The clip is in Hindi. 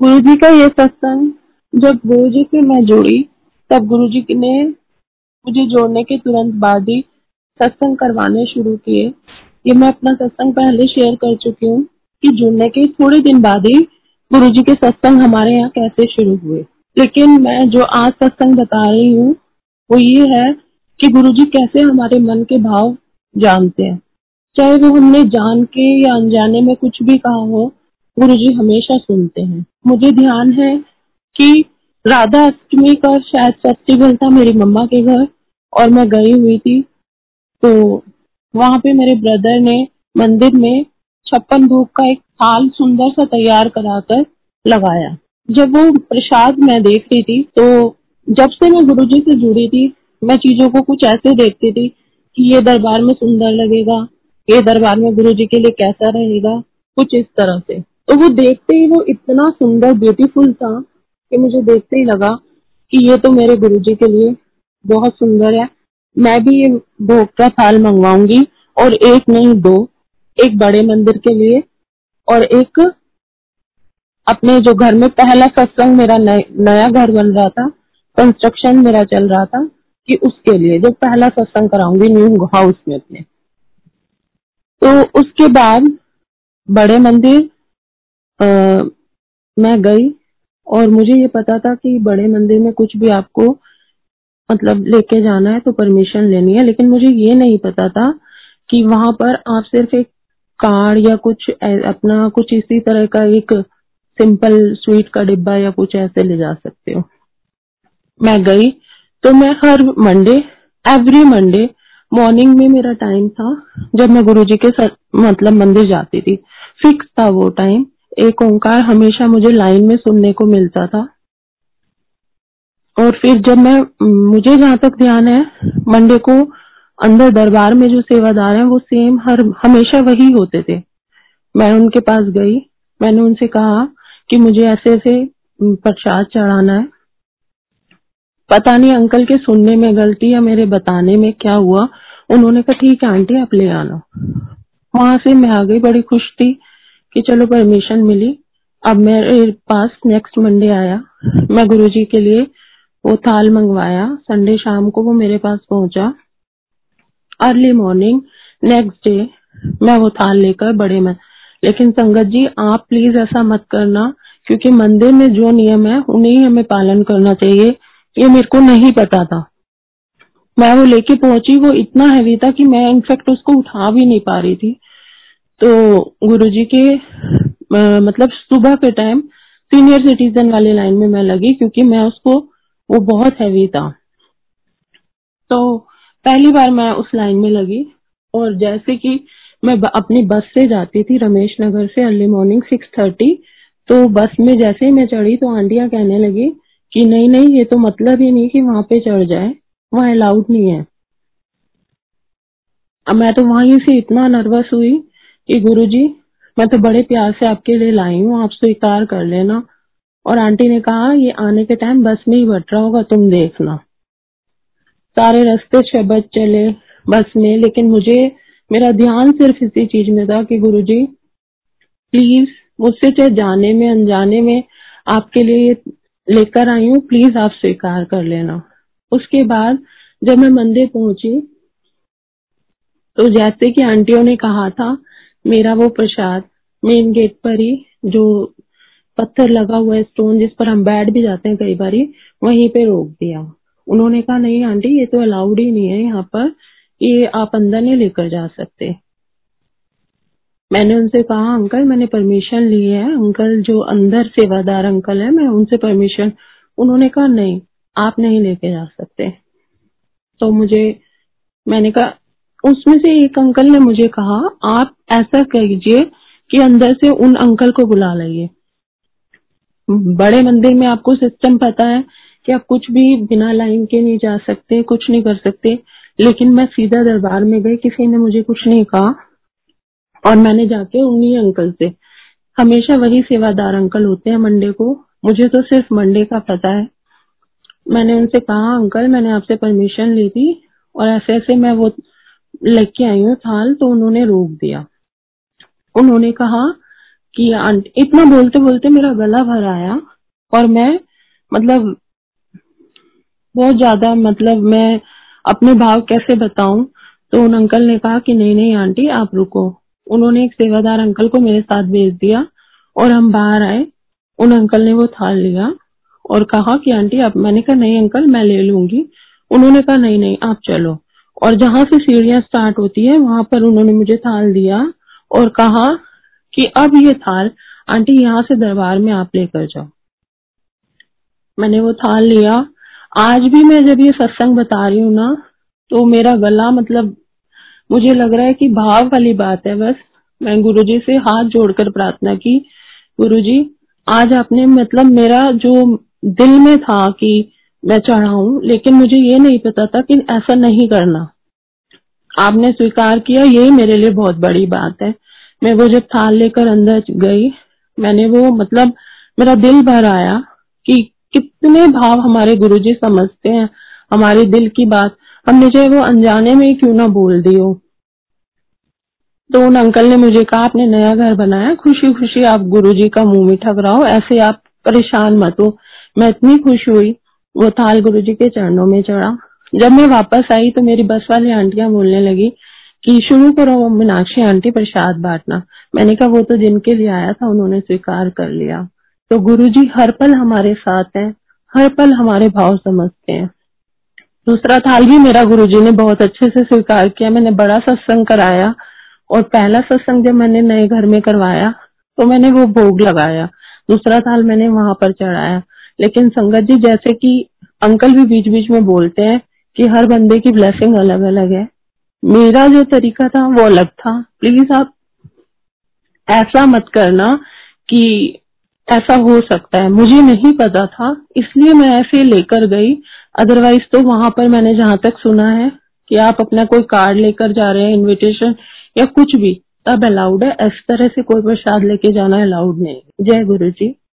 गुरु जी का ये सत्संग, जब गुरु जी से मैं जुड़ी, तब गुरु जी ने मुझे जोड़ने के तुरंत बाद ही सत्संग करवाने शुरू किए। ये मैं अपना सत्संग पहले शेयर कर चुकी हूँ कि जुड़ने के थोड़े दिन बाद ही गुरु जी के सत्संग हमारे यहाँ कैसे शुरू हुए। लेकिन मैं जो आज सत्संग बता रही हूँ, वो ये है कि गुरु जी कैसे हमारे मन के भाव जानते हैं। चाहे वो हमने जान के या अनजाने में कुछ भी कहा हो गुरु जी हमेशा सुनते हैं। मुझे ध्यान है कि राधा अष्टमी का शायद फेस्टिवल था मेरी मम्मा के घर और मैं गई हुई थी। तो वहाँ पे मेरे ब्रदर ने मंदिर में छप्पन भोग का एक थाल सुंदर सा तैयार कराकर लगाया। जब वो प्रसाद मैं देख रही थी तो जब से मैं गुरु जी से जुड़ी थी, मैं चीज़ों को कुछ ऐसे देखती थी कि ये दरबार में सुंदर लगेगा, ये दरबार में गुरु जी के लिए कैसा रहेगा, कुछ इस तरह से। तो वो देखते ही वो इतना सुंदर ब्यूटीफुल था कि मुझे देखते ही लगा कि ये तो मेरे गुरु जी के लिए बहुत सुंदर है। मैं भी ये भोग का थाल मंगवाऊँगी और एक नहीं, दो। एक बड़े मंदिर के लिए और एक अपने जो घर में पहला सत्संग मेरा नया घर बन रहा था कंस्ट्रक्शन मेरा चल रहा था कि उसके लिए जो पहला सत्संग कराऊँगी न्यू हाउस में अपने। तो उसके बाद बड़े मंदिर मैं गई और मुझे ये पता था कि बड़े मंदिर में कुछ भी आपको मतलब लेके जाना है तो परमिशन लेनी है लेकिन मुझे ये नहीं पता था कि वहाँ पर आप सिर्फ़ एक कार्ड या कुछ अपना कुछ इसी तरह का एक सिंपल स्वीट का डिब्बा या कुछ ऐसे ले जा सकते हो। मैं गई तो मैं हर मंडे एवरी मंडे मॉर्निंग में मेरा टाइम था जब मैं गुरुजी के सर, मतलब मंदिर जाती थी। फिक्स था वो टाइम एक ओंकार हमेशा मुझे लाइन में सुनने को मिलता था। और फिर जब मैं, मुझे जहाँ तक ध्यान है, मंडे को अंदर दरबार में जो सेवादार हैं, वो सेम हर, हमेशा वही होते थे। मैं उनके पास गई। मैंने उनसे कहा कि मुझे ऐसे ऐसे प्रसाद चढ़ाना है। पता नहीं अंकल के सुनने में गलती या मेरे बताने में क्या हुआ। उन्होंने कहा, ठीक है, आंटी, आप ले आना। वहाँ से मैं आ गई, बड़ी खुश थी। कि चलो परमिशन मिली। अब मेरे पास नेक्स्ट मंडे आया। मैं गुरुजी के लिए वो थाल मंगवाया। संडे शाम को वो मेरे पास पहुँचा। अर्ली मॉर्निंग नेक्स्ट डे मैं वो थाल लेकर बड़े में। लेकिन संगत जी, आप प्लीज़ ऐसा मत करना, क्योंकि मंदिर में जो नियम है, उन्हें हमें पालन करना चाहिए। ये मेरे को नहीं पता था। मैं वो लेके पहुँची, वो इतना हैवी था कि मैं इनफेक्ट उसको उठा भी नहीं पा रही थी। तो गुरुजी के मतलब सुबह के टाइम सीनियर सिटीजन वाली लाइन में मैं लगी क्योंकि मैं उसको, वो बहुत हैवी था। तो पहली बार मैं उस लाइन में लगी और जैसे कि मैं अपनी बस से जाती थी रमेश नगर से अर्ली मॉर्निंग सिक्स थर्टी तो बस में जैसे ही मैं चढ़ी तो आंटिया कहने लगी कि नहीं नहीं, ये तो मतलब ही नहीं कि वहाँ पे चढ़ जाए, वहाँ अलाउड नहीं है। अब मैं तो वहीं से इतना नर्वस हुई कि गुरु जी मैं तो बड़े प्यार से आपके लिए लाई हूँ, आप स्वीकार कर लेना। और आंटी ने कहा, ये आने के टाइम बस में ही बट रहा होगा, तुम देखना। सारे रास्ते शब्द चले बस में, लेकिन मुझे, मेरा ध्यान सिर्फ़ इसी चीज़ में था कि गुरु जी प्लीज़ मुझसे चाहे जाने में, अनजाने में आपके लिए लेकर आई हूँ प्लीज़ आप स्वीकार कर लेना। उसके बाद जब मैं मंदिर पहुँची तो जैसे कि आंटियों ने कहा था मेरा वो प्रसाद मेन गेट पर ही जो पत्थर लगा हुआ है स्टोन जिस पर हम बैठ भी जाते हैं कई बार, वहीं पे रोक दिया। उन्होंने कहा, नहीं आंटी, ये तो अलाउड ही नहीं है यहाँ पर, ये आप अंदर नहीं लेकर जा सकते। मैंने उनसे कहा, अंकल, मैंने परमिशन ली है। अंकल जो अंदर सेवादार अंकल है, मैं उनसे परमिशन उन्होंने कहा, नहीं, आप नहीं लेके जा सकते। तो मुझे, मैंने कहा उसमें से एक अंकल ने मुझे कहा, आप ऐसा कीजिए कि अंदर से उन अंकल को बुला लाइए। बड़े मंदिर में आपको सिस्टम पता है कि आप कुछ भी बिना लाइन के नहीं जा सकते, कुछ नहीं कर सकते। लेकिन मैं सीधा दरबार में गई, किसी ने मुझे कुछ नहीं कहा और मैंने जाके उन्हीं अंकल से, हमेशा वही सेवादार अंकल होते हैं मंडे को। मुझे तो सिर्फ़ मंडे का पता है। मैंने उनसे कहा, अंकल, मैंने आपसे परमिशन ली थी और ऐसे ऐसे मैं वो लेके आई हूँ थाल तो उन्होंने रोक दिया। उन्होंने कहा कि, आंटी, इतना बोलते बोलते मेरा गला भर आया और मैं मतलब बहुत ज़्यादा मतलब मैं अपने भाव कैसे बताऊँ? तो उन अंकल ने कहा कि, नहीं नहीं, आंटी, आप रुको। उन्होंने एक सेवादार अंकल को मेरे साथ भेज दिया और हम बाहर आए। उन अंकल ने वो थाल लिया और कहा कि, आंटी आप मैंने कहा, नहीं, अंकल, मैं ले लूँगी। उन्होंने कहा, नहीं नहीं, आप चलो। और जहाँ से सीढ़ियाँ स्टार्ट होती है, वहाँ पर उन्होंने मुझे थाल दिया और कहा कि अब ये थाल, आंटी, यहाँ से दरबार में आप लेकर जाओ। मैंने वो थाल लिया। आज भी मैं जब ये सत्संग बता रही हूँ ना तो मेरा गला मतलब मुझे लग रहा है कि भाव वाली बात है बस। मैं गुरुजी से हाथ जोड़कर प्रार्थना की, गुरुजी, आज आपने मतलब मेरा जो दिल में था कि मैं चढ़ाऊं लेकिन मुझे ये नहीं पता था कि ऐसा नहीं करना। आपने स्वीकार किया, यही मेरे लिए बहुत बड़ी बात है। मैं वो जब थाल लेकर अंदर गई, मैंने वो मतलब मेरा दिल भर आया कि कितने भाव हमारे गुरुजी समझते हैं, हमारे दिल की बात। हमने चाहे वो अनजाने में क्यों ना बोल दी हो तो उन अंकल ने मुझे कहा, आपने नया घर बनाया खुशी खुशी आप गुरुजी का मुँह मीठा कराओ ऐसे आप परेशान मत हो। मैं इतनी खुश हुई वो थाल गुरु जी के चरणों में चढ़ा। जब मैं वापस आई तो मेरी बस वाली आंटियाँ बोलने लगी कि, शुरू करो मीनाक्षी आंटी प्रसाद बांटना। मैंने कहा, वो तो जिनके लिए आया था, उन्होंने स्वीकार कर लिया। तो गुरु जी हर पल हमारे साथ हैं, हर पल हमारे भाव समझते हैं। दूसरा थाल भी मेरा गुरु जी ने बहुत अच्छे से स्वीकार किया। मैंने बड़ा सत्संग कराया और पहला सत्संग जब मैंने नए घर में करवाया तो मैंने वो भोग लगाया। दूसरा थाल मैंने वहाँ पर चढ़ाया। लेकिन संगत जी, जैसे कि अंकल भी बीच बीच में बोलते हैं कि हर बंदे की ब्लेसिंग अलग अलग है। मेरा जो तरीका था, वो अलग था। प्लीज़ आप ऐसा मत करना कि ऐसा हो सकता है। मुझे नहीं पता था, इसलिए मैं ऐसे लेकर गई। अदरवाइज़ तो वहाँ पर मैंने जहाँ तक सुना है कि आप अपना कोई कार्ड लेकर जा रहे हैं इनविटेशन या कुछ भी, तब अलाउड है। इस तरह से कोई प्रसाद लेके जाना अलाउड नहीं जय गुरु जी